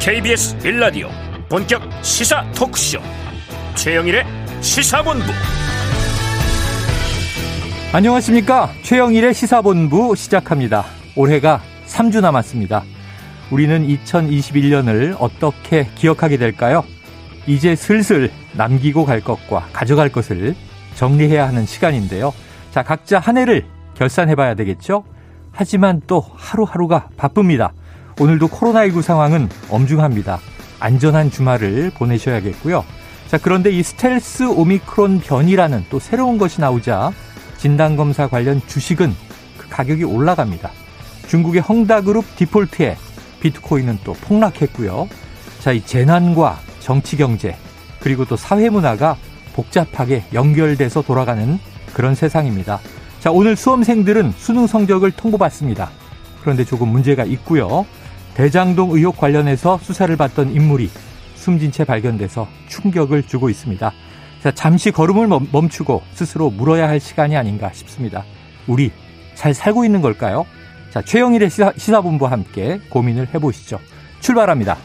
KBS 빌라디오 본격 시사 토크쇼 최영일의 시사본부 안녕하십니까 최영일의 시사본부 시작합니다 올해가 3주 남았습니다 우리는 2021년을 어떻게 기억하게 될까요? 이제 슬슬 남기고 갈 것과 가져갈 것을 정리해야 하는 시간인데요. 자, 각자 한 해를 결산해 봐야 되겠죠? 하지만 또 하루하루가 바쁩니다. 오늘도 코로나19 상황은 엄중합니다. 안전한 주말을 보내셔야겠고요. 자, 그런데 이 스텔스 오미크론 변이라는 또 새로운 것이 나오자 진단검사 관련 주식은 그 가격이 올라갑니다. 중국의 헝다그룹 디폴트에 비트코인은 또 폭락했고요. 자, 이 재난과 정치 경제 그리고 또 사회 문화가 복잡하게 연결돼서 돌아가는 그런 세상입니다. 자, 오늘 수험생들은 수능 성적을 통보받습니다. 그런데 조금 문제가 있고요. 대장동 의혹 관련해서 수사를 받던 인물이 숨진 채 발견돼서 충격을 주고 있습니다. 자, 잠시 걸음을 멈추고 스스로 물어야 할 시간이 아닌가 싶습니다. 우리 잘 살고 있는 걸까요? 자, 최영일의 시사, 시사본부와 함께 고민을 해보시죠. 출발합니다.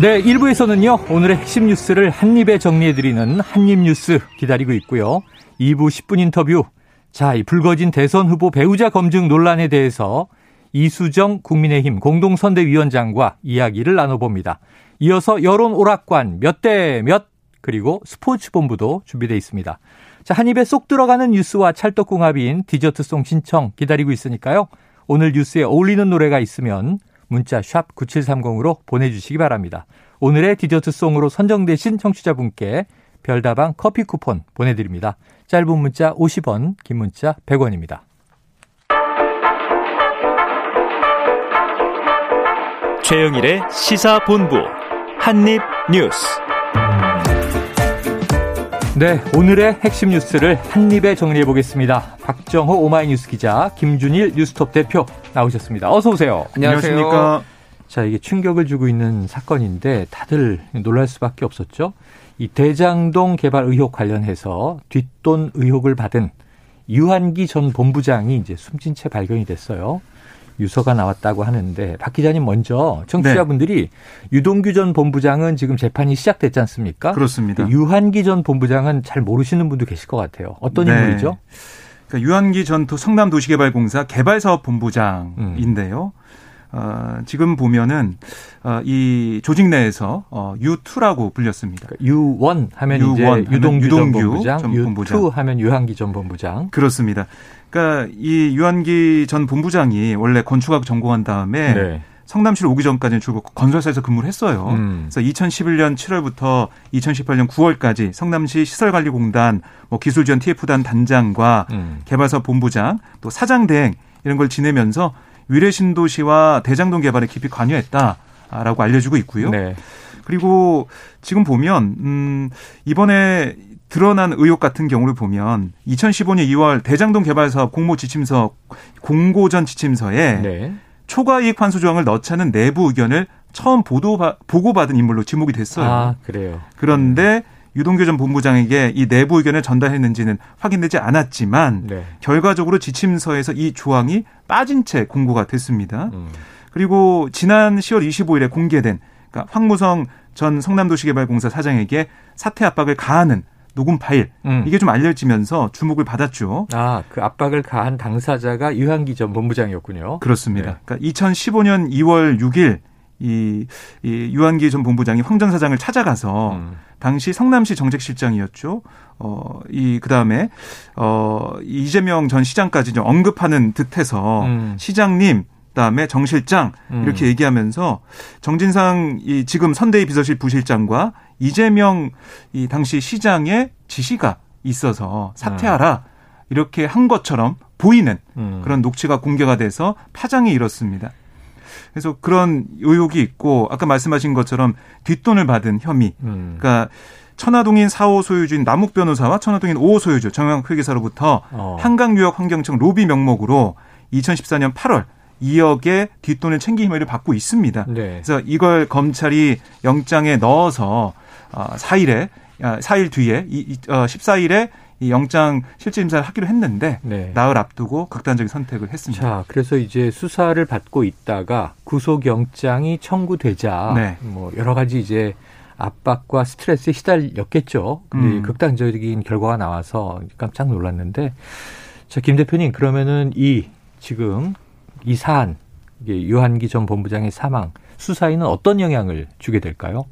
네, 1부에서는요, 오늘의 핵심 뉴스를 한입에 정리해드리는 한입뉴스 기다리고 있고요. 2부 10분 인터뷰. 자, 이 불거진 대선 후보 배우자 검증 논란에 대해서 이수정 국민의힘 공동선대위원장과 이야기를 나눠봅니다. 이어서 여론 오락관 몇 대 몇, 그리고 스포츠 본부도 준비되어 있습니다. 자, 한 입에 쏙 들어가는 뉴스와 찰떡궁합인 디저트송 신청 기다리고 있으니까요. 오늘 뉴스에 어울리는 노래가 있으면 문자 샵 9730으로 보내주시기 바랍니다. 오늘의 디저트송으로 선정되신 청취자분께 별다방 커피 쿠폰 보내드립니다. 짧은 문자 50원, 긴 문자 100원입니다. 최영일의 시사본부 한입뉴스 네, 오늘의 핵심 뉴스를 한입에 정리해 보겠습니다. 박정호 오마이뉴스 기자, 김준일 뉴스톱 대표 나오셨습니다. 어서 오세요. 안녕하십니까. 자, 이게 충격을 주고 있는 사건인데 다들 놀랄 수밖에 없었죠. 이 대장동 개발 의혹 관련해서 뒷돈 의혹을 받은 유한기 전 본부장이 이제 숨진 채 발견이 됐어요. 유서가 나왔다고 하는데 박 기자님 먼저 청취자분들이 네. 유동규 전 본부장은 지금 재판이 시작됐지 않습니까? 그렇습니다. 유한기 전 본부장은 잘 모르시는 분도 계실 것 같아요. 어떤 네. 인물이죠? 그러니까 유한기 전 성남도시개발공사 개발사업본부장인데요. 음. 어, 지금 보면은 어, 이 조직 내에서 어, U2라고 불렸습니다. 그러니까 U1 하면 U1 이제 유동규, 유동규 전 본부장, 전 본부장, U2 하면 유한기 전 본부장. 그렇습니다. 그러니까 이 유한기 전 본부장이 원래 건축학 전공한 다음에 네. 성남시로 오기 전까지는 주로 건설사에서 근무를 했어요. 음. 그래서 2011년 7월부터 2018년 9월까지 성남시 시설관리공단 뭐 기술지원 TF단 단장과 음. 개발사 본부장 또 사장 대행 이런 걸 지내면서 위례 신도시와 대장동 개발에 깊이 관여했다라고 알려지고 있고요. 네. 그리고 지금 보면 음 이번에 드러난 의혹 같은 경우를 보면 2015년 2월 대장동 개발 사업 공모 지침서 공고전 지침서에 네. 초과 이익 환수 조항을 넣자는 내부 의견을 처음 보도 보고받은 인물로 지목이 됐어요. 아, 그래요. 그런데 음. 유동규 전 본부장에게 이 내부 의견을 전달했는지는 확인되지 않았지만 네. 결과적으로 지침서에서 이 조항이 빠진 채 공고가 됐습니다. 음. 그리고 지난 10월 25일에 공개된 그러니까 황무성 전 성남도시개발공사 사장에게 사퇴 압박을 가하는 녹음 파일 음. 이게 좀 알려지면서 주목을 받았죠. 아, 그 압박을 가한 당사자가 유한기 전 본부장이었군요. 그렇습니다. 네. 그러니까 2015년 2월 6일 이, 이 유한기 전 본부장이 황 전 사장을 찾아가서 음. 당시 성남시 정책실장이었죠. 어, 이, 그 다음에, 어, 이재명 전 시장까지 좀 언급하는 듯해서 음. 시장님, 그다음에 정 실장 음. 이렇게 얘기하면서 정진상 이 지금 선대위 비서실 부실장과 이재명 이 당시 시장의 지시가 있어서 사퇴하라 이렇게 한 것처럼 보이는 음. 그런 녹취가 공개가 돼서 파장이 일었습니다. 그래서 그런 의혹이 있고 아까 말씀하신 것처럼 뒷돈을 받은 혐의. 음. 그러니까 천화동인 4호 소유주인 남욱 변호사와 천화동인 5호 소유주 정영 회계사로부터 어. 한강유역 환경청 로비 명목으로 2014년 8월 2억의 뒷돈을 챙긴 혐의를 받고 있습니다. 네. 그래서 이걸 검찰이 영장에 넣어서 4일에 4일 뒤에 이, 어, 14일에 이 영장 실질 심사를 하기로 했는데 네. 나흘 앞두고 극단적인 선택을 했습니다. 자, 그래서 이제 수사를 받고 있다가 구속 영장이 청구되자 네. 뭐 여러 가지 이제 압박과 스트레스에 시달렸겠죠. 근데 음. 극단적인 결과가 나와서 깜짝 놀랐는데 자, 김 대표님 그러면은 이 지금 이 사안 이게 유한기 전 본부장의 사망 수사에는 어떤 영향을 주게 될까요?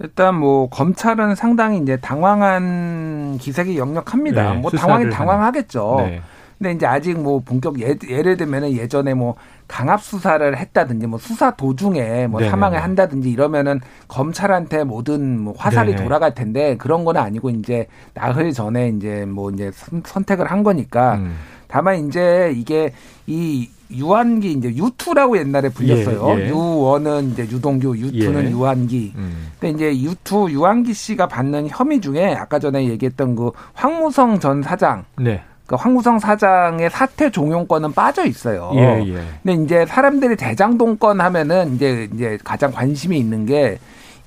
일단 뭐 검찰은 상당히 이제 당황한 기색이 역력합니다. 네, 뭐 당황이 당황하겠죠. 네. 근데 이제 아직 뭐 본격 예, 예를 들면은 예전에 뭐 강압 수사를 했다든지 뭐 수사 도중에 뭐 네네. 사망을 한다든지 이러면은 검찰한테 모든 뭐 화살이 네네. 돌아갈 텐데 그런 건 아니고 이제 나흘 전에 이제 뭐 이제 선택을 한 거니까 음. 다만 이제 이게 이 유한기 이제 유투라고 옛날에 불렸어요. 예, 예. 유원은 이제 유동규, 유투는 예. 유한기. 음. 근데 이제 유투 유한기 씨가 받는 혐의 중에 아까 전에 얘기했던 그 황무성 전 사장. 네. 그 황무성 사장의 사퇴 종용권은 빠져 있어요. 예, 예. 근데 이제 사람들이 대장동권 하면은 이제 이제 가장 관심이 있는 게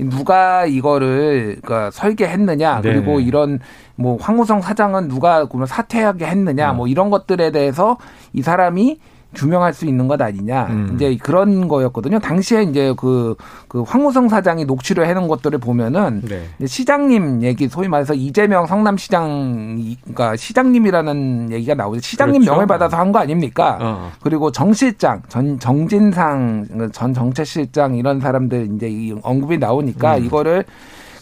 누가 이거를 그 설계했느냐 네. 그리고 이런 뭐 황무성 사장은 누가 그러면 사퇴하게 했느냐 어. 뭐 이런 것들에 대해서 이 사람이 규명할 수 있는 것 아니냐 음. 이제 그런 거였거든요. 당시에 이제 그, 그 황무성 사장이 녹취를 해놓은 것들을 보면은 네. 시장님 얘기 소위 말해서 이재명 성남시장 그러니까 시장님이라는 얘기가 나오죠. 시장님 그렇죠. 명을 받아서 한 거 아닙니까? 어. 그리고 정 실장 전 정진상 전 정책실장 이런 사람들 이제 이 언급이 나오니까 음. 이거를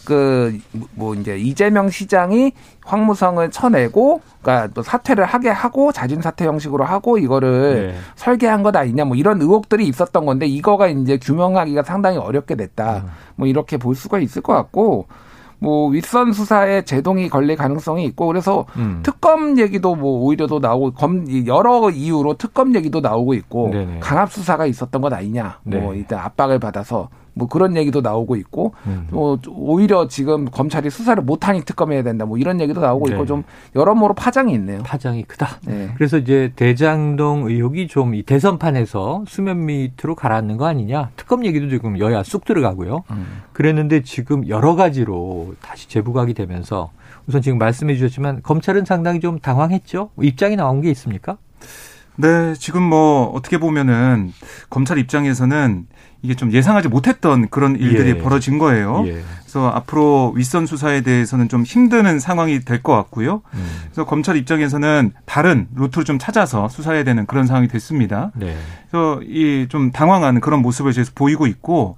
그 뭐 이제 이재명 시장이 황무성을 쳐내고 그러니까 또 사퇴를 하게 하고 자진 사퇴 형식으로 하고 이거를 네. 설계한 것 아니냐 뭐 이런 의혹들이 있었던 건데 이거가 이제 규명하기가 상당히 어렵게 됐다. 음. 뭐 이렇게 볼 수가 있을 것 같고 뭐 윗선 수사에 제동이 걸릴 가능성이 있고 그래서 음. 특검 얘기도 뭐 오히려 더 나오고 검 여러 이유로 특검 얘기도 나오고 있고 네네. 강압 수사가 있었던 것 아니냐 뭐 네. 뭐 일단 압박을 받아서 뭐 그런 얘기도 나오고 있고 음. 뭐 오히려 지금 검찰이 수사를 못하니 특검해야 된다 뭐 이런 얘기도 나오고 네. 있고 좀 여러모로 파장이 있네요. 파장이 크다. 네. 그래서 이제 대장동 의혹이 좀 이 대선판에서 수면 밑으로 가라앉는 거 아니냐 특검 얘기도 지금 여야 쑥 들어가고요. 음. 그랬는데 지금 여러 가지로 다시 재부각이 되면서 우선 지금 말씀해 주셨지만 검찰은 상당히 좀 당황했죠. 입장이 나온 게 있습니까? 네, 지금 뭐 어떻게 보면은 검찰 입장에서는 이게 좀 예상하지 못했던 그런 일들이 예. 벌어진 거예요. 예. 그래서 앞으로 윗선 수사에 대해서는 좀 힘드는 상황이 될 것 같고요. 음. 그래서 검찰 입장에서는 다른 루트를 좀 찾아서 수사해야 되는 그런 상황이 됐습니다. 네. 그래서 이 좀 당황한 그런 모습을 계속 보이고 있고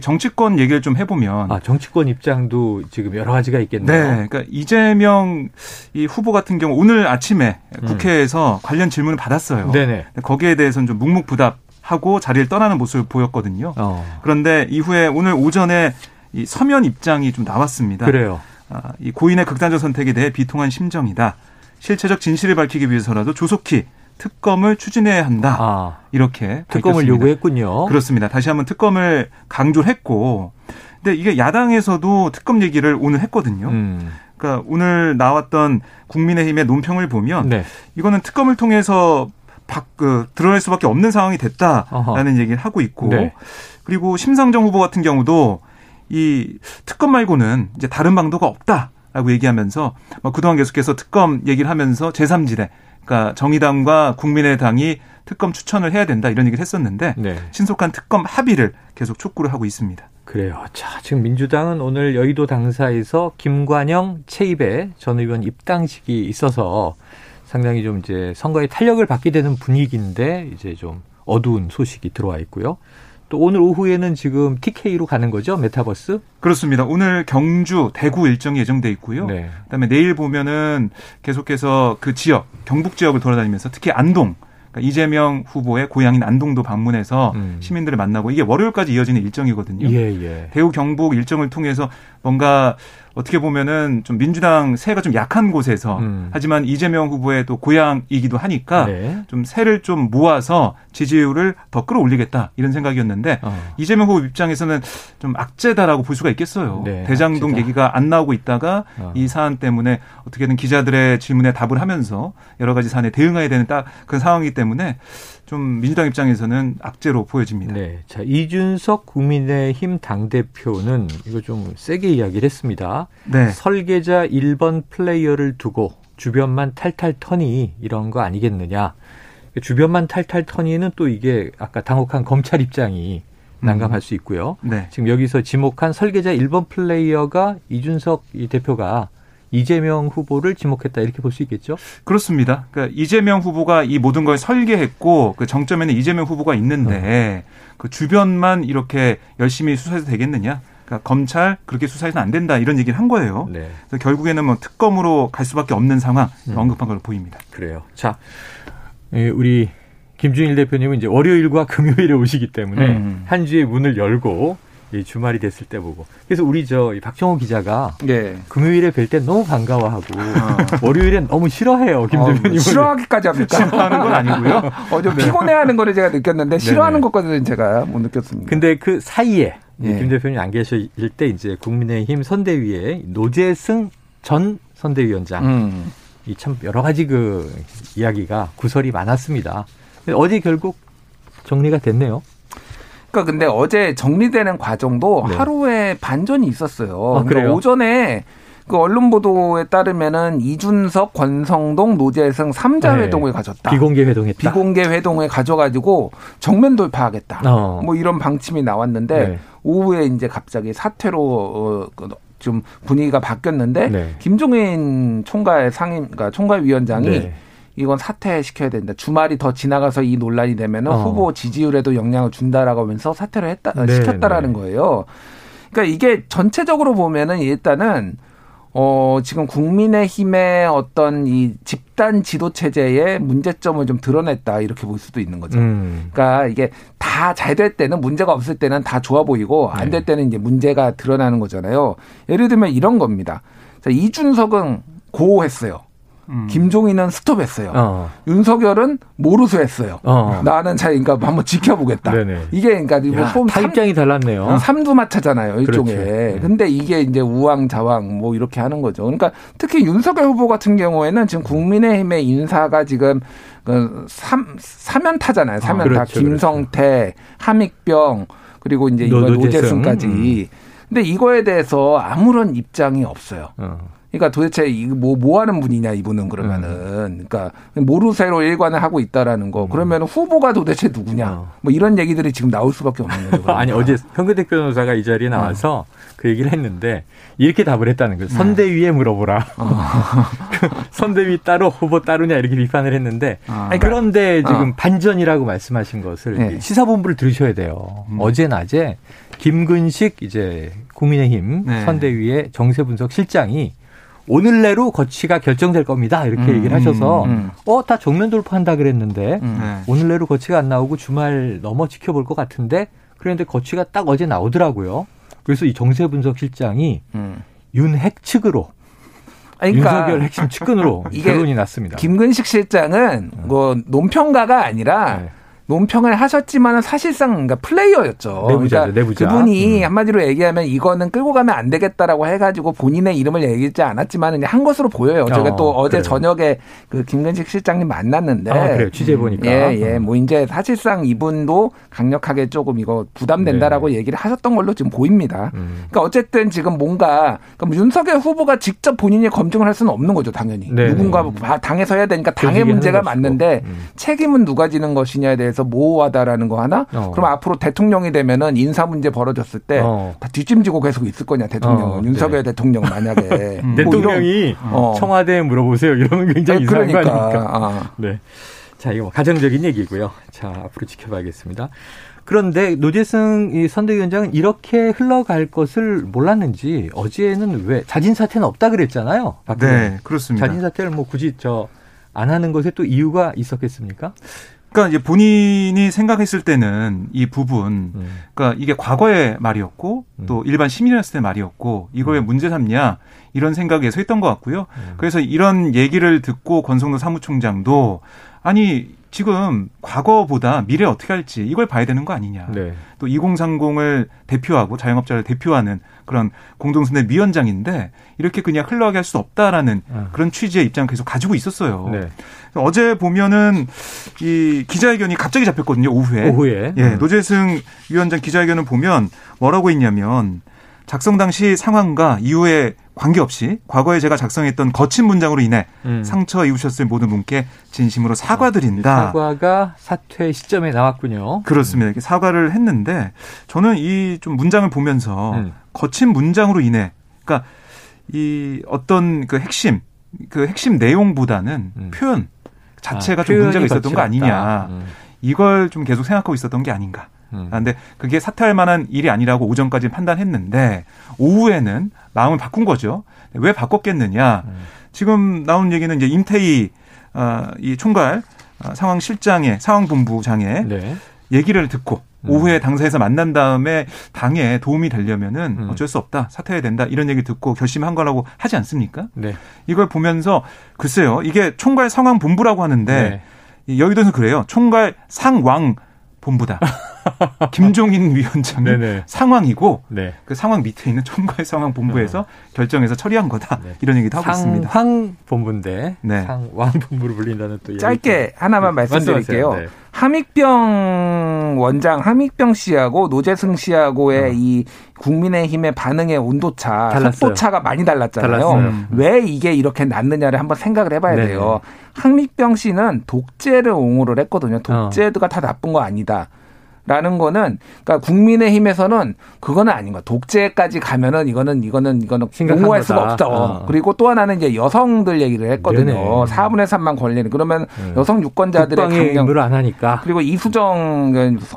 정치권 얘기를 좀 해보면 아 정치권 입장도 지금 여러 가지가 있겠네요. 네, 그러니까 이재명 이 후보 같은 경우 오늘 아침에 음. 국회에서 관련 질문을 받았어요. 네네. 거기에 대해서는 좀 묵묵부답 하고 자리를 떠나는 모습을 보였거든요. 어. 그런데 이후에 오늘 오전에 이 서면 입장이 좀 나왔습니다. 그래요. 아, 이 고인의 극단적 선택에 대해 비통한 심정이다. 실체적 진실을 밝히기 위해서라도 조속히 특검을 추진해야 한다. 아, 이렇게 특검을 밝혔습니다. 요구했군요. 그렇습니다. 다시 한번 특검을 강조를 했고, 근데 이게 야당에서도 특검 얘기를 오늘 했거든요. 음. 그러니까 오늘 나왔던 국민의힘의 논평을 보면 네. 이거는 특검을 통해서 박, 그, 드러낼 수밖에 없는 상황이 됐다라는 어허. 얘기를 하고 있고 네. 그리고 심상정 후보 같은 경우도 이 특검 말고는 이제 다른 방도가 없다라고 얘기하면서 뭐 그동안 계속해서 특검 얘기를 하면서 제3지대 그러니까 정의당과 국민의당이 특검 추천을 해야 된다 이런 얘기를 했었는데 네. 신속한 특검 합의를 계속 촉구를 하고 있습니다. 그래요. 자, 지금 민주당은 오늘 여의도 당사에서 김관영 최입의 전 의원 입당식이 있어서 상당히 좀 이제 선거에 탄력을 받게 되는 분위기인데 이제 좀 어두운 소식이 들어와 있고요. 또 오늘 오후에는 지금 TK로 가는 거죠 메타버스? 그렇습니다. 오늘 경주, 대구 일정이 예정돼 있고요. 네. 그다음에 내일 보면은 계속해서 그 지역, 경북 지역을 돌아다니면서 특히 안동, 그러니까 이재명 후보의 고향인 안동도 방문해서 음. 시민들을 만나고 이게 월요일까지 이어지는 일정이거든요. 예, 예. 대구 경북 일정을 통해서 뭔가 어떻게 보면은 좀 민주당 세가 좀 약한 곳에서 음. 하지만 이재명 후보의 또 고향이기도 하니까 네. 좀 세를 좀 모아서 지지율을 더 끌어올리겠다 이런 생각이었는데 어. 이재명 후보 입장에서는 좀 악재다라고 볼 수가 있겠어요. 네, 대장동 악재다. 얘기가 안 나오고 있다가 어. 이 사안 때문에 어떻게든 기자들의 질문에 답을 하면서 여러 가지 사안에 대응해야 되는 딱 그런 상황이기 때문에 좀 민주당 입장에서는 악재로 보여집니다. 네. 자, 이준석 국민의힘 당대표는 이거 좀 세게 이야기를 했습니다. 네. 설계자 1번 플레이어를 두고 주변만 탈탈 터니 이런 거 아니겠느냐. 주변만 탈탈 터니는 또 이게 아까 당혹한 검찰 입장이 난감할 수 있고요. 네. 지금 여기서 지목한 설계자 1번 플레이어가 이준석 이 대표가 이재명 후보를 지목했다 이렇게 볼 수 있겠죠? 그렇습니다. 그러니까 이재명 후보가 이 모든 걸 설계했고 그 정점에는 이재명 후보가 있는데 어. 그 주변만 이렇게 열심히 수사해도 되겠느냐? 그러니까 검찰 그렇게 수사해서는 안 된다 이런 얘기를 한 거예요. 네. 그래서 결국에는 뭐 특검으로 갈 수밖에 없는 상황 음. 언급한 걸로 보입니다. 그래요. 자, 우리 김준일 대표님은 이제 월요일과 금요일에 오시기 때문에 음. 한 주의 문을 열고 주말이 됐을 때 보고. 그래서 우리 저 박정호 기자가 네. 금요일에 뵐 때 너무 반가워하고 어. 월요일엔 너무 싫어해요. 김 대표님. 어, 싫어하기까지 합니까? 싫어하는 건 아니고요. 어, 좀 네. 피곤해하는 거를 제가 느꼈는데 싫어하는 것까지는 제가 못 느꼈습니다. 근데 그 사이에 네. 김 대표님 안 계실 때 이제 국민의힘 선대위에 노재승 전 선대위원장 음. 이참 여러 가지 그 이야기가 구설이 많았습니다. 어제 결국 정리가 됐네요. 그러니까 근데 어제 정리되는 과정도 네. 하루에 반전이 있었어요. 아, 그러니까 오전에 그 언론 보도에 따르면은 이준석, 권성동, 노재승 3자 네. 회동을 가졌다. 비공개 회동했다. 비공개 회동을 가져가지고 정면 돌파하겠다. 어. 뭐 이런 방침이 나왔는데 네. 오후에 이제 갑자기 사퇴로 어, 그좀 분위기가 바뀌었는데 네. 김종인 총괄 상임, 그러니까 총괄 위원장이 네. 이건 사퇴시켜야 된다. 주말이 더 지나가서 이 논란이 되면 어. 후보 지지율에도 영향을 준다라고 하면서 사퇴를 했다 네, 시켰다라는 네. 거예요. 그러니까 이게 전체적으로 보면은 일단은 어, 지금 국민의힘의 어떤 이 집단 지도 체제의 문제점을 좀 드러냈다 이렇게 볼 수도 있는 거죠. 음. 그러니까 이게 다 잘 될 때는 문제가 없을 때는 다 좋아 보이고 안될 네. 때는 이제 문제가 드러나는 거잖아요. 예를 들면 이런 겁니다. 자, 이준석은 고했어요. 음. 김종인은 스톱했어요. 어. 윤석열은 모르수했어요. 어. 나는 자, 그러니까 한번 지켜보겠다. 네네. 이게 그러니까 야, 뭐다 입장이 달랐네요. 삼두마차잖아요, 일종의. 그렇죠. 네. 근데 이게 이제 우왕좌왕 뭐 이렇게 하는 거죠. 그러니까 특히 윤석열 후보 같은 경우에는 지금 국민의힘의 인사가 지금 그 삼, 사면타잖아요. 사면타. 아, 그렇죠, 그렇죠. 김성태, 그렇죠. 함익병 그리고 이제 이거 노재승까지. 음. 근데 이거에 대해서 아무런 입장이 없어요. 어. 그러니까 도대체 뭐, 뭐 하는 분이냐, 이분은 그러면은. 음. 그러니까 모르쇠로 일관을 하고 있다라는 거. 음. 그러면 후보가 도대체 누구냐. 어. 뭐 이런 얘기들이 지금 나올 수밖에 없는 거죠. 아니, 어제 현근택 변호사가 이 자리에 나와서 어. 그 얘기를 했는데 이렇게 답을 했다는 거예요. 선대위에 물어보라. 어. 선대위 따로 후보 따르냐 이렇게 비판을 했는데 아. 그런데 지금 어. 반전이라고 말씀하신 것을 네. 시사본부를 들으셔야 돼요. 음. 어제 낮에 김근식 이제 국민의힘 네. 선대위의 정세 분석 실장이 오늘 내로 거치가 결정될 겁니다. 이렇게 음, 얘기를 하셔서 음, 음. 어다 정면 돌파한다 그랬는데 음. 네. 오늘 내로 거치가 안 나오고 주말 넘어 지켜볼 것 같은데 그런데 거치가 딱 어제 나오더라고요. 그래서 이 정세 분석 실장이 음. 윤핵 측으로 그러니까 윤석열 핵심 측근으로 결론이 났습니다. 김근식 실장은 뭐 논평가가 아니라 네. 논평을 하셨지만은 사실상 그러니까 플레이어였죠. 내부자죠, 그러니까 내부자. 그분이 음. 한마디로 얘기하면 이거는 끌고 가면 안 되겠다라고 해가지고 본인의 이름을 얘기하지 않았지만은 한 것으로 보여요. 어, 제가 또 어제 그래요. 저녁에 그 김근식 실장님 만났는데. 아, 그래요. 취재 보니까. 예, 예. 뭐 이제 사실상 이분도 강력하게 조금 이거 부담된다라고 네. 얘기를 하셨던 걸로 지금 보입니다. 음. 그러니까 어쨌든 지금 뭔가 그러니까 윤석열 후보가 직접 본인이 검증을 할 수는 없는 거죠, 당연히. 네. 누군가 당에서 해야 되니까 당의 문제가 맞는데 음. 책임은 누가 지는 것이냐에 대해서 대해서 모호하다라는 거 하나. 어. 그럼 앞으로 대통령이 되면은 인사 문제 벌어졌을 때다 어. 뒷짐지고 계속 있을 거냐 대통령은 어. 윤석열 네. 대통령 만약에 음. 뭐 대통령이 어. 청와대에 물어보세요 이러면 굉장히 네, 이상한 그러니까. 거 아닙니까? 아. 네. 자 이거 뭐 가정적인 얘기고요. 자 앞으로 지켜봐야겠습니다. 그런데 노재승 이 선대위원장은 이렇게 흘러갈 것을 몰랐는지 어제는 왜 자진 사퇴는 없다 그랬잖아요. 네, 그렇습니다. 자진 사퇴를 뭐 굳이 저 안 하는 것에 또 이유가 있었겠습니까? 그러니까 이제 본인이 생각했을 때는 이 부분, 그러니까 이게 과거의 말이었고 또 일반 시민이었을 때 말이었고 이걸 왜 문제 삼냐 이런 생각에서 했던 것 같고요. 음. 그래서 이런 얘기를 듣고 권성도 사무총장도 아니 지금 과거보다 미래 어떻게 할지 이걸 봐야 되는 거 아니냐. 네. 또 2030을 대표하고 자영업자를 대표하는 그런 공동선대 위원장인데 이렇게 그냥 흘러가게 할 수 없다라는 아. 그런 취지의 입장을 계속 가지고 있었어요. 네. 어제 보면은 이 기자회견이 갑자기 잡혔거든요. 오후에. 오후에. 예. 음. 노재승 위원장 기자회견을 보면 뭐라고 했냐면 작성 당시 상황과 이후에 관계없이 과거에 제가 작성했던 거친 문장으로 인해 음. 상처 입으셨을 모든 분께 진심으로 사과드린다. 사과가 사퇴 시점에 나왔군요. 그렇습니다. 이렇게 사과를 했는데 저는 이 좀 문장을 보면서 음. 거친 문장으로 인해 그러니까 이 어떤 그 핵심 그 핵심 내용보다는 음. 표현 자체가 아, 좀 문제가 있었던. 거 아니냐. 음. 이걸 좀 계속 생각하고 있었던 게 아닌가. 음. 아, 근데 그게 사퇴할 만한 일이 아니라고 오전까지 판단했는데 오후에는 마음을 바꾼 거죠. 왜 바꿨겠느냐? 음. 지금 나온 얘기는 이제 임태희 어, 이 총괄 어, 상황 실장의 상황 본부장의 네. 얘기를 듣고 음. 오후에 당사에서 만난 다음에 당에 도움이 되려면은 음. 어쩔 수 없다 사퇴해야 된다 이런 얘기 듣고 결심한 거라고 하지 않습니까? 네. 이걸 보면서 글쎄요 이게 총괄 상황 본부라고 하는데 네. 여의도에서 그래요 총괄 상왕 본부다. 김종인 위원장의 네네. 상황이고 네. 그 상황 밑에 있는 총괄 상황 본부에서 어. 결정해서 처리한 거다 네. 이런 얘기도 하고 있습니다. 상황 본부인데 네. 상왕 본부로 불린다는 또 짧게 하나만 네. 말씀드릴게요. 네. 함익병 원장 함익병 씨하고 노재승 씨하고의 어. 이 국민의힘의 반응의 온도차, 속도차가 많이 달랐잖아요. 음. 왜 이게 이렇게 났느냐를 한번 생각을 해봐야 네. 돼요. 항익병 씨는 독재를 옹호를 했거든요. 독재가 어. 다 나쁜 거 아니다. 라는 거는 그러니까 국민의 힘에서는 그거는 아닌 거야. 독재까지 가면은 이거는 이거는 이거는 옹호할 수가 없다. 어. 그리고 또 하나는 이제 여성들 얘기를 했거든요. 네네. 4분의 3만 권리는 그러면 네. 여성 유권자들의 강경 안 하니까 그리고 이수정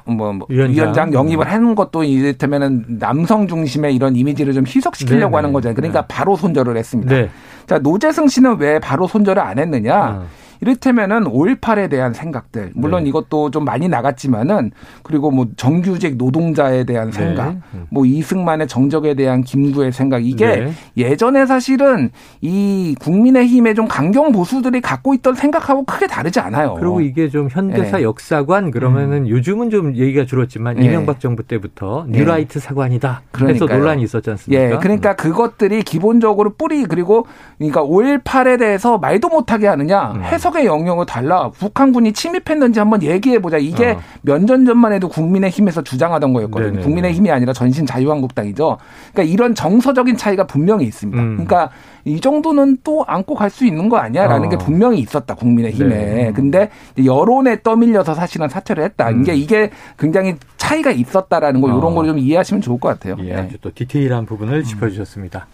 뭐, 뭐 위원장. 위원장 영입을 음. 하는 것도 이를테면은 남성 중심의 이런 이미지를 좀 희석시키려고 네네. 하는 거잖아요. 그러니까 네. 바로 손절을 했습니다. 네. 자 노재승 씨는 왜 바로 손절을 안 했느냐? 어. 이를테면은 5.18에 대한 생각들 물론 네. 이것도 좀 많이 나갔지만은 그리고 뭐 정규직 노동자에 대한 생각 네. 뭐 이승만의 정적에 대한 김구의 생각 이게 네. 예전에 사실은 이 국민의힘의 좀 강경 보수들이 갖고 있던 생각하고 크게 다르지 않아요. 그리고 이게 좀 현대사 네. 역사관 그러면은 음. 요즘은 좀 얘기가 줄었지만 네. 이명박 정부 때부터 네. 뉴라이트 사관이다. 그래서 논란이 있었지 않습니까? 예, 그러니까 음. 그것들이 기본적으로 뿌리 그리고 그러니까 5.18에 대해서 말도 못하게 하느냐 음. 해석 해석의 영역을 달라 북한군이 침입했는지 한번 얘기해 보자. 이게 어. 몇년 전만 해도 국민의힘에서 주장하던 거였거든요. 네네. 국민의힘이 아니라 전신 자유한국당이죠. 그러니까 이런 정서적인 차이가 분명히 있습니다. 음. 그러니까 이 정도는 또 안고 갈 수 있는 거 아니야라는 어. 게 분명히 있었다 국민의힘에. 네. 근데 여론에 떠밀려서 사실은 사퇴를 했다. 음. 이게 이게 굉장히 차이가 있었다라는 거 이런 어. 걸좀 이해하시면 좋을 것 같아요. 예, 아주 또 디테일한 부분을 짚어주셨습니다.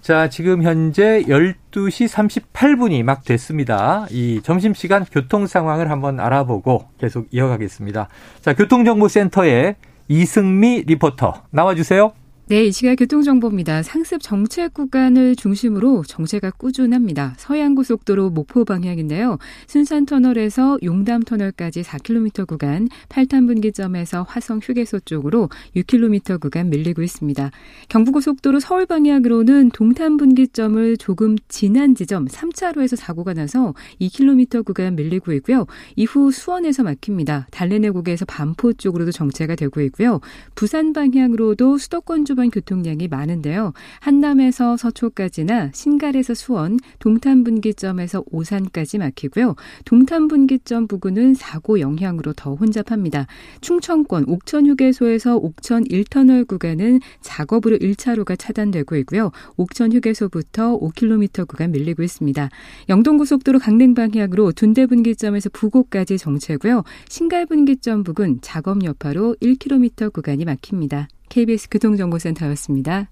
자, 지금 현재 12시 38분이 막 됐습니다. 이 점심시간 교통 상황을 한번 알아보고 계속 이어가겠습니다. 자, 교통정보센터에 이승미 리포터 나와주세요. 네, 이 시각 교통정보입니다. 상습 정체 구간을 중심으로 정체가 꾸준합니다. 서해안고속도로 목포 방향인데요. 순산터널에서 용담터널까지 4km 구간, 8탄분기점에서 화성 휴게소 쪽으로 6km 구간 밀리고 있습니다. 경부고속도로 서울 방향으로는 동탄분기점을 조금 지난 지점 3차로에서 사고가 나서 2km 구간 밀리고 있고요. 이후 수원에서 막힙니다. 달래내국에서 반포 쪽으로도 정체가 되고 있고요. 부산 방향으로도 수도권 주변 수도권 교통량이 많은데요. 한남에서 서초까지나 신갈에서 수원, 동탄분기점에서 오산까지 막히고요. 동탄분기점 부근은 사고 영향으로 더 혼잡합니다. 충청권 옥천 휴게소에서 옥천 1터널 구간은 작업으로 1차로가 차단되고 있고요. 옥천 휴게소부터 5km 구간 밀리고 있습니다. 영동고속도로 강릉 방향으로 둔대 분기점에서 부곡까지 정체고요. 신갈 분기점 부근 작업 여파로 1km 구간이 막힙니다. KBS 교통정보센터였습니다.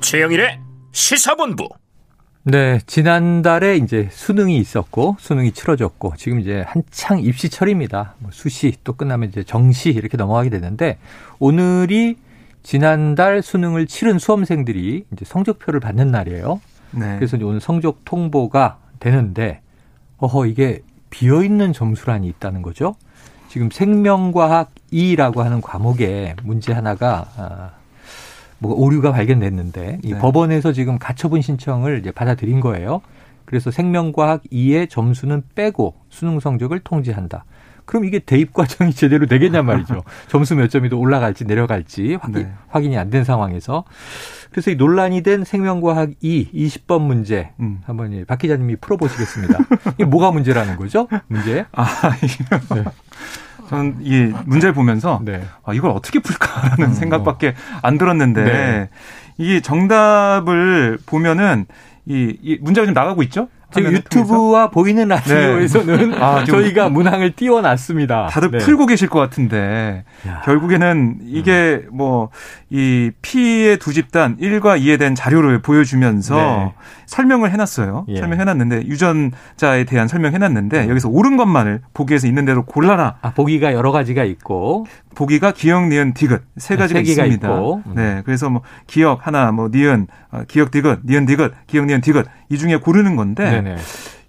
최영일의 시사본부. 네, 지난달에 이제 수능이 있었고 수능이 치러졌고 지금 이제 한창 입시철입니다. 뭐 수시 또 끝나면 이제 정시 이렇게 넘어가게 되는데 오늘이 지난달 수능을 치른 수험생들이 이제 성적표를 받는 날이에요. 네. 그래서 오늘 성적 통보가 되는데 어허 이게 비어 있는 점수란이 있다는 거죠. 지금 생명과학 2라고 하는 과목에 문제 하나가 아, 뭐 오류가 발견됐는데 이 네. 법원에서 지금 가처분 신청을 이제 받아들인 거예요. 그래서 생명과학 2의 점수는 빼고 수능 성적을 통지한다. 그럼 이게 대입 과정이 제대로 되겠냐 말이죠. 점수 몇 점이 더 올라갈지 내려갈지 확인, 네. 확인이 안 된 상황에서. 그래서 이 논란이 된 생명과학 2 20번 문제 음. 한번 박 기자님이 풀어보시겠습니다. 이게 뭐가 문제라는 거죠? 문제? 아, 네. 저는 이 문제를 보면서 네. 아, 이걸 어떻게 풀까라는 음, 생각밖에 안 들었는데 네. 이 정답을 보면은 이, 이 문제가 좀 나가고 있죠? 지금 유튜브와 보이는 라디오에서는 네. 아, 저희가 문항을 띄워놨습니다. 다들 네. 풀고 계실 것 같은데 야. 결국에는 이게 음. 뭐이 P의 두 집단 1과 2에 대한 자료를 보여주면서 네. 설명을 해놨어요. 예. 설명해놨는데 유전자에 대한 설명해놨는데 음. 여기서 옳은 것만을 보기에서 있는 대로 골라라. 아, 보기가 여러 가지가 있고 보기가 기역, 니은, 디귿 세 가지가 세 있습니다. 있고. 음. 네, 그래서 뭐 기역 하나, 뭐 니은, 어, 기역 디귿, 니은 디귿, 기역 니은 디귿 이 중에 고르는 건데 네네.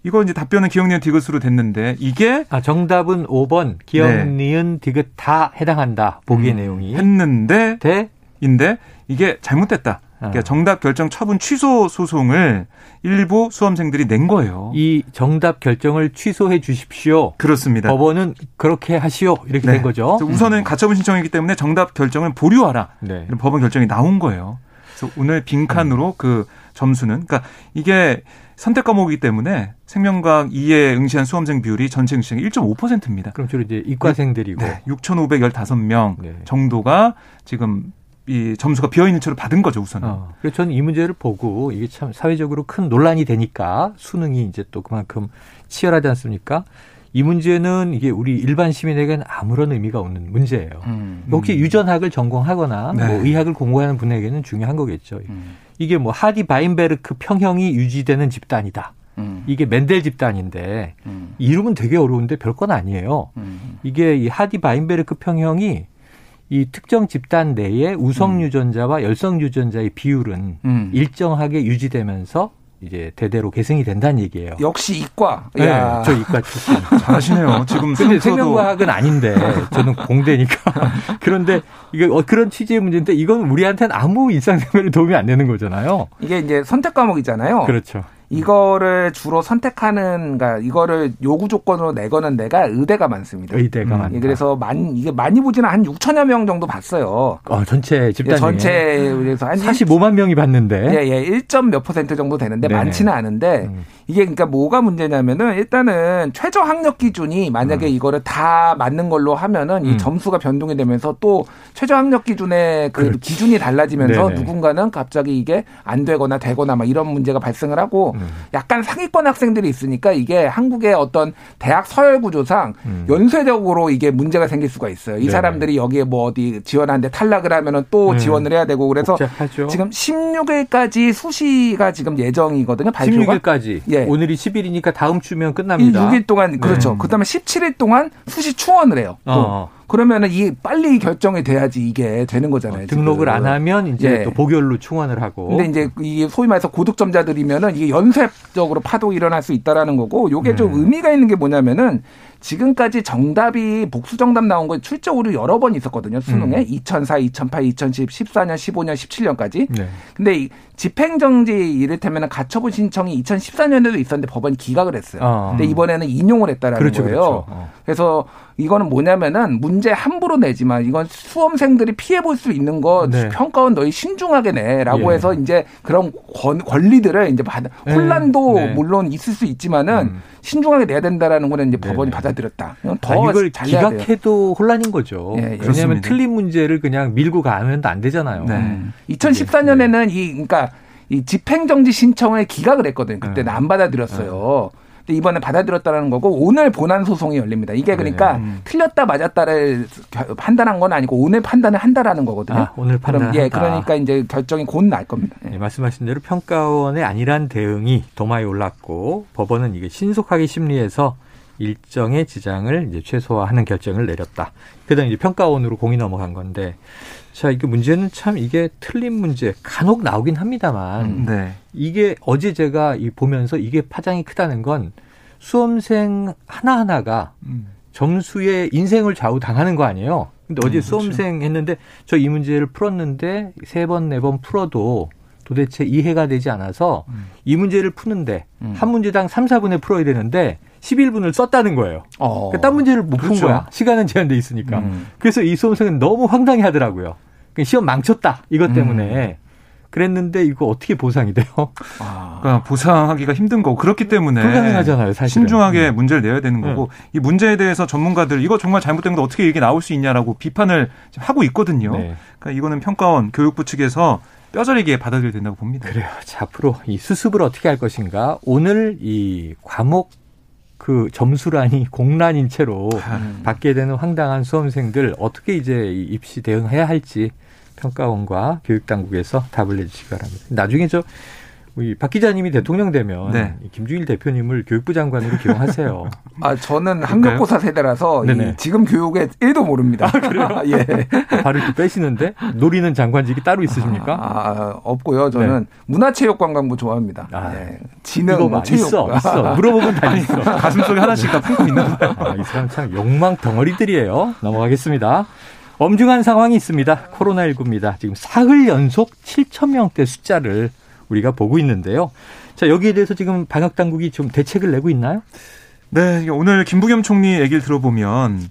이거 이제 답변은 기역 니은 디귿으로 됐는데 이게 아 정답은 5번 기역 네. 니은 디귿 다 해당한다 보기의 음, 내용이 했는데 대인데 이게 잘못됐다. 그러니까 아. 정답 결정 처분 취소 소송을 일부 수험생들이 낸 거예요. 이 정답 결정을 취소해 주십시오. 그렇습니다. 법원은 그렇게 하시오 이렇게 네. 된 거죠. 우선은 가처분 신청이기 때문에 정답 결정을 보류하라. 네. 법원 결정이 나온 거예요. 그래서 오늘 빈칸으로 음. 그 점수는 그러니까 이게 선택 과목이기 때문에 생명과학 2에 응시한 수험생 비율이 전체 응시생 1.5%입니다. 그럼 주로 이제 이과생들이고 네, 6,515명 네. 정도가 지금 이 점수가 비어 있는 채로 받은 거죠 우선은. 어, 그래서 저는 이 문제를 보고 이게 참 사회적으로 큰 논란이 되니까 수능이 이제 또 그만큼 치열하지 않습니까? 이 문제는 이게 우리 일반 시민에게는 아무런 의미가 없는 문제예요. 음, 음. 혹시 유전학을 전공하거나 네. 뭐 의학을 공부하는 분에게는 중요한 거겠죠. 음. 이게 뭐 하디 바인베르크 평형이 유지되는 집단이다. 음. 이게 멘델 집단인데 음. 이름은 되게 어려운데 별건 아니에요. 음. 이게 이 하디 바인베르크 평형이 이 특정 집단 내에 우성 음. 유전자와 열성 유전자의 비율은 음. 일정하게 유지되면서 이제 대대로 계승이 된다는 얘기예요. 역시 이과. 네, 야. 저 이과 출신. 잘하시네요. 지금 근데 생명과학은 아닌데 저는 공대니까. 그런데 이게 어, 그런 취지의 문제인데 이건 우리한테는 아무 일상생활에 도움이 안 되는 거잖아요. 이게 이제 선택 과목이잖아요. 그렇죠. 이거를 주로 선택하는, 그러니까 이거를 요구 조건으로 내거는 데가 의대가 많습니다. 의대가 음, 많다. 그래서 많이 이게 많이 보지는 한 6천여 명 정도 봤어요. 어, 전체 집단 예, 전체 그래서 한 45만 명이 봤는데. 예, 예, 1점 몇 퍼센트 정도 되는데 네네. 많지는 않은데 음. 이게 그러니까 뭐가 문제냐면은 일단은 최저 학력 기준이 만약에 음. 이거를 다 맞는 걸로 하면은 이 음. 점수가 변동이 되면서 또 최저 학력 기준의 그 그렇지. 기준이 달라지면서 네네. 누군가는 갑자기 이게 안 되거나 되거나 막 이런 문제가 발생을 하고 음. 약간 상위권 학생들이 있으니까 이게 한국의 어떤 대학 서열 구조상 음. 연쇄적으로 이게 문제가 생길 수가 있어요. 이 네. 사람들이 여기에 뭐 어디 지원하는데 탈락을 하면은 또 음. 지원을 해야 되고 그래서 복잡하죠. 지금 16일까지 수시가 지금 예정이거든요. 발표가. 16일까지. 예. 오늘이 10일이니까 다음 주면 끝납니다. 6일 동안 그렇죠. 네. 그다음에 17일 동안 수시 추원을 해요. 또. 어. 그러면은 이 빨리 결정이 돼야지 이게 되는 거잖아요. 어, 등록을 안 하면 이제 예. 또 복열로 충원을 하고. 근데 이제 이 소위 말해서 고득점자들이면은 이게 연쇄적으로 파도 일어날 수 있다라는 거고 요게 네. 좀 의미가 있는 게 뭐냐면은 지금까지 정답이 복수 정답 나온 거 출제 오류 여러 번 있었거든요. 수능에 음. 2004, 2008, 2010, 14년, 15년, 17년까지. 네. 근데 이 집행 정지 이를테면 가처분 신청이 2014년에도 있었는데 법원이 기각을 했어요. 어. 근데 이번에는 인용을 했다라는 그렇죠, 거예요. 그렇죠. 어. 그래서 이거는 뭐냐면은 문제 함부로 내지만 이건 수험생들이 피해 볼 수 있는 거 네. 평가원 너희 신중하게 내라고 예. 해서 이제 그런 권, 권리들을 이제 받아 네. 혼란도 네. 물론 있을 수 있지만은 음. 신중하게 내야 된다라는 거는 이제 법원이 네. 받아들였다. 더 아, 이걸 기각해도 혼란인 거죠. 예, 예. 왜냐하면. 틀린 문제를 그냥 밀고 가면 안 되잖아요. 네. 2014년에는 이 그러니까 이 집행정지 신청을 기각을 했거든요. 그때는 안 받아들였어요. 이번에 받아들였다는 거고 오늘 본안 소송이 열립니다. 이게 그러니까 네. 음. 틀렸다 맞았다를 판단한 건 아니고 오늘 판단을 한다라는 거거든요. 아, 오늘 판단. 예, 그러니까 이제 결정이 곧 날 겁니다. 예. 네, 말씀하신 대로 평가원의 안일한 대응이 도마에 올랐고 법원은 이게 신속하게 심리해서 일정의 지장을 이제 최소화하는 결정을 내렸다. 그다음 이제 평가원으로 공이 넘어간 건데 자, 이게 문제는 참 이게 틀린 문제 간혹 나오긴 합니다만 음, 네. 이게 어제 제가 이 보면서 이게 파장이 크다는 건 수험생 하나하나가 음. 점수에 인생을 좌우당하는 거 아니에요? 근데 어제 음, 그렇죠. 수험생 했는데 저 이 문제를 풀었는데 세 번, 네 번 풀어도 도대체 이해가 되지 않아서 음. 이 문제를 푸는데 음. 한 문제당 3, 4분에 풀어야 되는데 11분을 썼다는 거예요. 어. 그러니까 딴 문제를 못푼 그렇죠. 거야. 시간은 제한돼 있으니까. 음. 그래서 이 수험생은 너무 황당해 하더라고요. 그러니까 시험 망쳤다. 이것 때문에. 음. 그랬는데 이거 어떻게 보상이 돼요? 아. 그러니까 보상하기가 힘든 거고 그렇기 때문에 불가능하잖아요. 사실 신중하게 음. 문제를 내야 되는 거고 네. 이 문제에 대해서 전문가들 이거 정말 잘못된 거 어떻게 이게 나올 수 있냐라고 비판을 하고 있거든요. 네. 그러니까 이거는 평가원 교육부 측에서 뼈저리게 받아들여야 된다고 봅니다. 그래요. 자, 앞으로 이 수습을 어떻게 할 것인가? 오늘 이 과목 그 점수란이 공란인 채로 음. 받게 되는 황당한 수험생들 어떻게 이제 입시 대응해야 할지 평가원과 교육당국에서 답을 내주시기 바랍니다. 나중에 저 우리 박 기자님이 대통령 되면 네. 김주일 대표님을 교육부 장관으로 기용하세요. 아 저는 학력고사 세대라서 지금 교육에 1도 모릅니다. 아, 그래요? 예. 발을 또 빼시는데 노리는 장관직이 따로 있으십니까? 아, 아 없고요. 저는 네. 문화체육관광부 좋아합니다. 아, 네. 지능, 뭐 체육. 있어, 있어. 물어보면 다 있어. 가슴 속에 하나씩 다 품고 있는 거예요. 아, 이 사람 참 욕망 덩어리들이에요. 넘어가겠습니다. 엄중한 상황이 있습니다. 코로나19입니다. 지금 사흘 연속 7천 명대 숫자를 우리가 보고 있는데요. 자, 여기에 대해서 지금 방역 당국이 좀 대책을 내고 있나요? 네, 오늘 김부겸 총리 얘기를 들어보면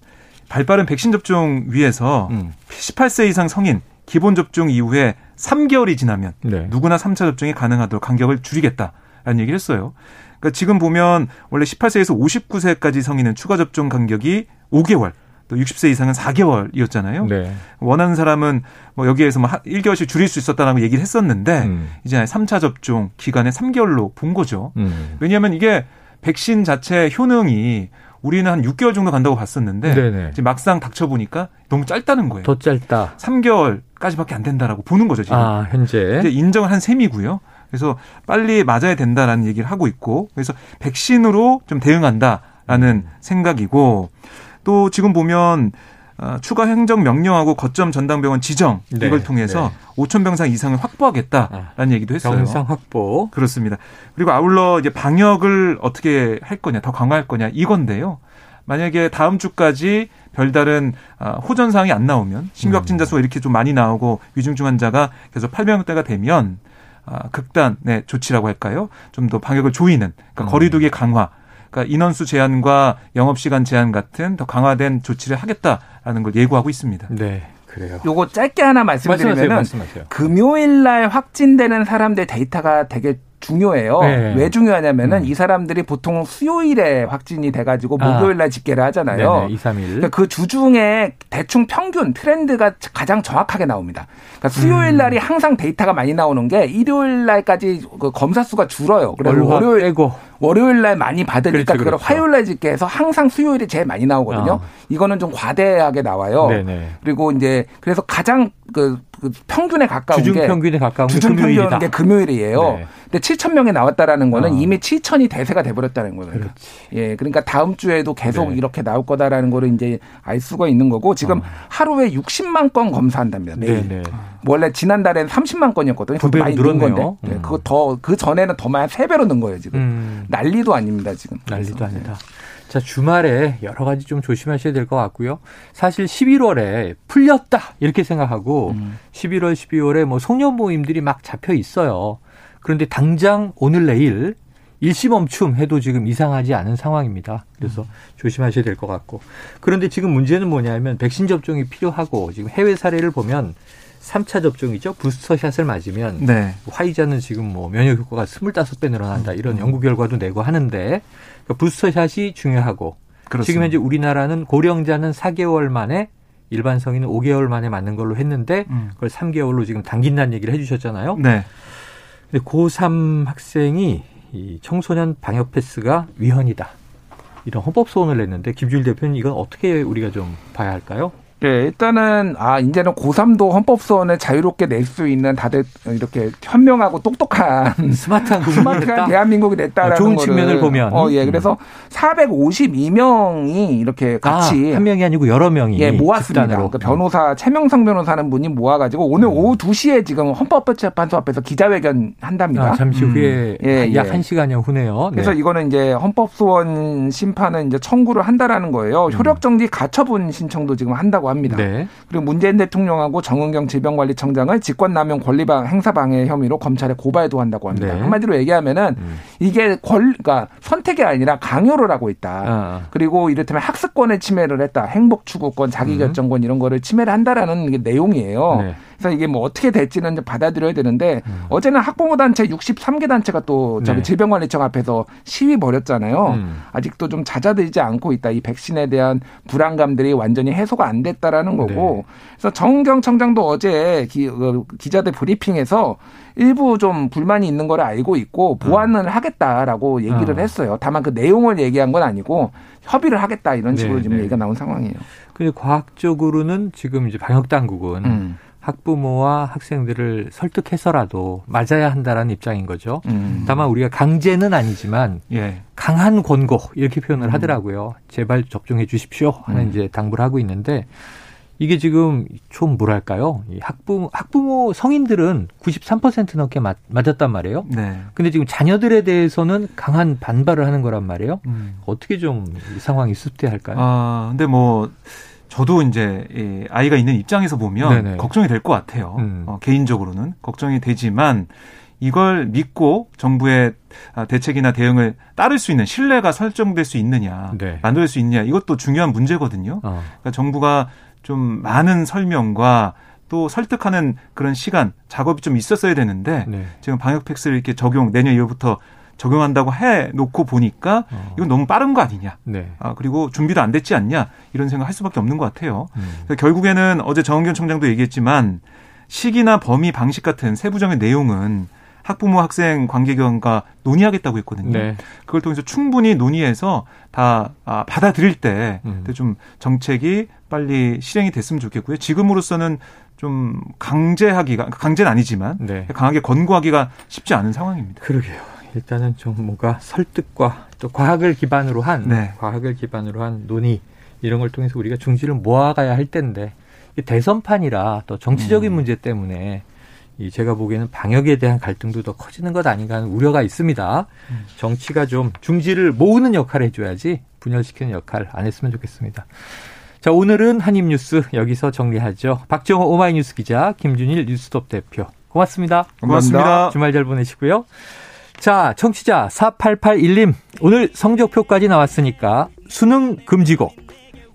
발빠른 백신 접종 위해서 음. 18세 이상 성인 기본 접종 이후에 3개월이 지나면 네. 누구나 3차 접종이 가능하도록 간격을 줄이겠다라는 얘기를 했어요. 그러니까 지금 보면 원래 18세에서 59세까지 성인은 추가 접종 간격이 5개월, 또 60세 이상은 4개월이었잖아요. 네. 원하는 사람은 뭐 여기에서 뭐 1개월씩 줄일 수 있었다라고 얘기를 했었는데 음. 이제 3차 접종 기간에 3개월로 본 거죠. 음. 왜냐하면 이게 백신 자체 효능이 우리는 한 6개월 정도 간다고 봤었는데 네네. 지금 막상 닥쳐 보니까 너무 짧다는 거예요. 더 짧다. 3개월까지밖에 안 된다라고 보는 거죠 지금. 아 현재 인정을 한 셈이고요. 그래서 빨리 맞아야 된다라는 얘기를 하고 있고 그래서 백신으로 좀 대응한다라는 음. 생각이고 또 지금 보면 어, 추가 행정 명령하고 거점 전담병원 지정 네, 이걸 통해서 네. 5천 병상 이상을 확보하겠다라는 아, 얘기도 했어요. 병상 확보. 그렇습니다. 그리고 아울러 이제 방역을 어떻게 할 거냐, 더 강화할 거냐 이건데요. 만약에 다음 주까지 별다른 아, 호전 사항이 안 나오면 신규 확진자 수가 이렇게 좀 많이 나오고 위중증 환자가 계속 800명대가 되면 아, 극단의 조치라고 할까요? 좀 더 방역을 조이는 그러니까 음. 거리두기 강화 그러니까 인원수 제한과 영업시간 제한 같은 더 강화된 조치를 하겠다라는 걸 예고하고 있습니다. 네. 그래요. 요거 짧게 하나 말씀드리면 금요일 날 확진되는 사람들 데이터가 되게 중요해요. 네. 왜 중요하냐면은 음. 이 사람들이 보통 수요일에 확진이 돼가지고 아. 목요일 날 집계를 하잖아요. 네네, 2, 3일. 그러니까 그 주중에 대충 평균 트렌드가 가장 정확하게 나옵니다. 그러니까 수요일 음. 날이 항상 데이터가 많이 나오는 게 일요일 날까지 그 검사 수가 줄어요. 그래서 월요일 빼고. 월요일 날 많이 받으니까 그렇죠, 그렇죠. 화요일 날 집계해서 항상 수요일이 제일 많이 나오거든요. 어. 이거는 좀 과대하게 나와요. 네네. 그리고 이제 그래서 가장 그, 그 평균에 가까운 주중 게 평균에 가까운 주중 평균인 게 금요일이에요. 네. 근데 7천 명에 나왔다라는 거는 어. 이미 7천이 대세가 돼 버렸다는 거예요. 그렇지. 예, 그러니까 다음 주에도 계속 네. 이렇게 나올 거다라는 거를 이제 알 수가 있는 거고 지금 어. 하루에 60만 건 검사한답니다. 매일. 네, 네. 원래 지난달에는 30만 건이었거든요. 두 배로 건데. 네, 음. 그거 더 그 전에는 더 많이 세 배로 는 거예요 지금. 음. 난리도 아닙니다 지금. 난리도 아니다. 자, 주말에 여러 가지 좀 조심하셔야 될 것 같고요. 사실 11월에 풀렸다 이렇게 생각하고 음. 11월, 12월에 뭐 송년 모임들이 막 잡혀 있어요. 그런데 당장 오늘 내일 일시 멈춤 해도 지금 이상하지 않은 상황입니다. 그래서 음. 조심하셔야 될 것 같고. 그런데 지금 문제는 뭐냐면 백신 접종이 필요하고 지금 해외 사례를 보면 3차 접종이죠. 부스터샷을 맞으면 네. 화이자는 지금 뭐 면역 효과가 25배 늘어난다. 이런 음. 연구 결과도 내고 하는데 그러니까 부스터샷이 중요하고 그렇습니다. 지금 현재 우리나라는 고령자는 4개월 만에 일반 성인은 5개월 만에 맞는 걸로 했는데 음. 그걸 3개월로 지금 당긴다는 얘기를 해 주셨잖아요. 네. 근데 고3 학생이 이 청소년 방역 패스가 위헌이다. 이런 헌법 소원을 냈는데 김주일 대표는 이건 어떻게 우리가 좀 봐야 할까요? 예, 일단은 아 이제는 고3도 헌법소원을 자유롭게 낼 수 있는 다들 이렇게 현명하고 똑똑한 스마트한 스마트한 대한민국이 됐다라는 어, 좋은 거를. 측면을 보면 어, 예, 그래서 452명이 이렇게 같이 아, 한 명이 아니고 여러 명이 예, 모았습니다. 그러니까 변호사 최명성 변호사는 분이 모아가지고 오늘 음. 오후 2시에 지금 헌법재판소 앞에서 기자회견 한답니다. 아, 잠시 후에 음. 예, 약 예. 1 시간여 후네요. 그래서 네. 이거는 이제 헌법소원 심판은 이제 청구를 한다라는 거예요. 음. 효력정지 가처분 신청도 지금 한다고 합니다. 네. 그리고 문재인 대통령하고 정은경 질병관리청장을 직권남용 권리방 행사방해 혐의로 검찰에 고발도 한다고 합니다. 네. 한마디로 얘기하면은 음. 이게 권, 그러니까 선택이 아니라 강요를 하고 있다. 아. 그리고 이를테면 학습권을 침해를 했다. 행복 추구권, 자기결정권 음. 이런 거를 침해를 한다라는 게 내용이에요. 네. 그래서 이게 뭐 어떻게 될지는 받아들여야 되는데 음. 어제는 학부모 단체 63개 단체가 또 저기 네. 질병관리청 앞에서 시위 벌였잖아요. 음. 아직도 좀 잦아들지 않고 있다. 이 백신에 대한 불안감들이 완전히 해소가 안 됐다라는 거고. 네. 그래서 정경 청장도 어제 기, 어, 기자들 브리핑에서 일부 좀 불만이 있는 걸 알고 있고 보완을 음. 하겠다라고 얘기를 어. 했어요. 다만 그 내용을 얘기한 건 아니고 협의를 하겠다 이런 식으로 네, 지금 네. 얘기가 나온 상황이에요. 근데 과학적으로는 지금 이제 방역 당국은 음. 학부모와 학생들을 설득해서라도 맞아야 한다라는 입장인 거죠. 음. 다만 우리가 강제는 아니지만 예. 강한 권고 이렇게 표현을 음. 하더라고요. 제발 접종해 주십시오 하는 음. 이제 당부를 하고 있는데 이게 지금 좀 뭐랄까요? 이 학부모 학부모 성인들은 93% 넘게 맞, 맞았단 말이에요. 네. 근데 지금 자녀들에 대해서는 강한 반발을 하는 거란 말이에요. 음. 어떻게 좀 이 상황이 수습돼야 할까요? 아, 근데 뭐 저도 이제 이 아이가 있는 입장에서 보면 네네. 걱정이 될 것 같아요. 음. 어, 개인적으로는 걱정이 되지만 이걸 믿고 정부의 아, 대책이나 대응을 따를 수 있는 신뢰가 설정될 수 있느냐, 네. 만들 수 있느냐 이것도 중요한 문제거든요. 어. 그러니까 정부가 좀 많은 설명과 또 설득하는 그런 시간 작업이 좀 있었어야 되는데 네. 지금 방역 팩스를 이렇게 적용 내년 2월부터 적용한다고 해 놓고 보니까 어. 이건 너무 빠른 거 아니냐. 네. 아, 그리고 준비도 안 됐지 않냐. 이런 생각 할 수밖에 없는 것 같아요. 음. 결국에는 어제 정은경 총장도 얘기했지만 시기나 범위 방식 같은 세부적인 내용은 학부모 학생 관계기관과 논의하겠다고 했거든요. 네. 그걸 통해서 충분히 논의해서 다 아, 받아들일 때좀 음. 정책이 빨리 실행이 됐으면 좋겠고요. 지금으로서는 좀 강제하기가 강제는 아니지만 네. 강하게 권고하기가 쉽지 않은 상황입니다. 그러게요. 일단은 좀 뭔가 설득과 또 과학을 기반으로 한 네. 과학을 기반으로 한 논의 이런 걸 통해서 우리가 중지를 모아가야 할 텐데 대선판이라 또 정치적인 음. 문제 때문에 이 제가 보기에는 방역에 대한 갈등도 더 커지는 것 아닌가 하는 우려가 있습니다. 음. 정치가 좀 중지를 모으는 역할을 해줘야지 분열시키는 역할 안 했으면 좋겠습니다. 자, 오늘은 한입뉴스 여기서 정리하죠. 박정호 오마이뉴스 기자, 김준일 뉴스톱 대표. 고맙습니다. 고맙습니다. 주말 잘 보내시고요. 자, 청취자 4881님. 오늘 성적표까지 나왔으니까 수능 금지곡.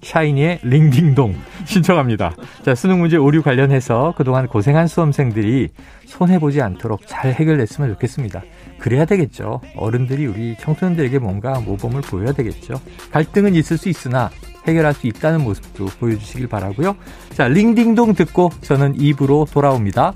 샤이니의 링딩동 신청합니다. 자, 수능 문제 오류 관련해서 그동안 고생한 수험생들이 손해보지 않도록 잘 해결됐으면 좋겠습니다. 그래야 되겠죠. 어른들이 우리 청소년들에게 뭔가 모범을 보여야 되겠죠. 갈등은 있을 수 있으나 해결할 수 있다는 모습도 보여주시길 바라고요. 자, 링딩동 듣고 저는 입으로 돌아옵니다.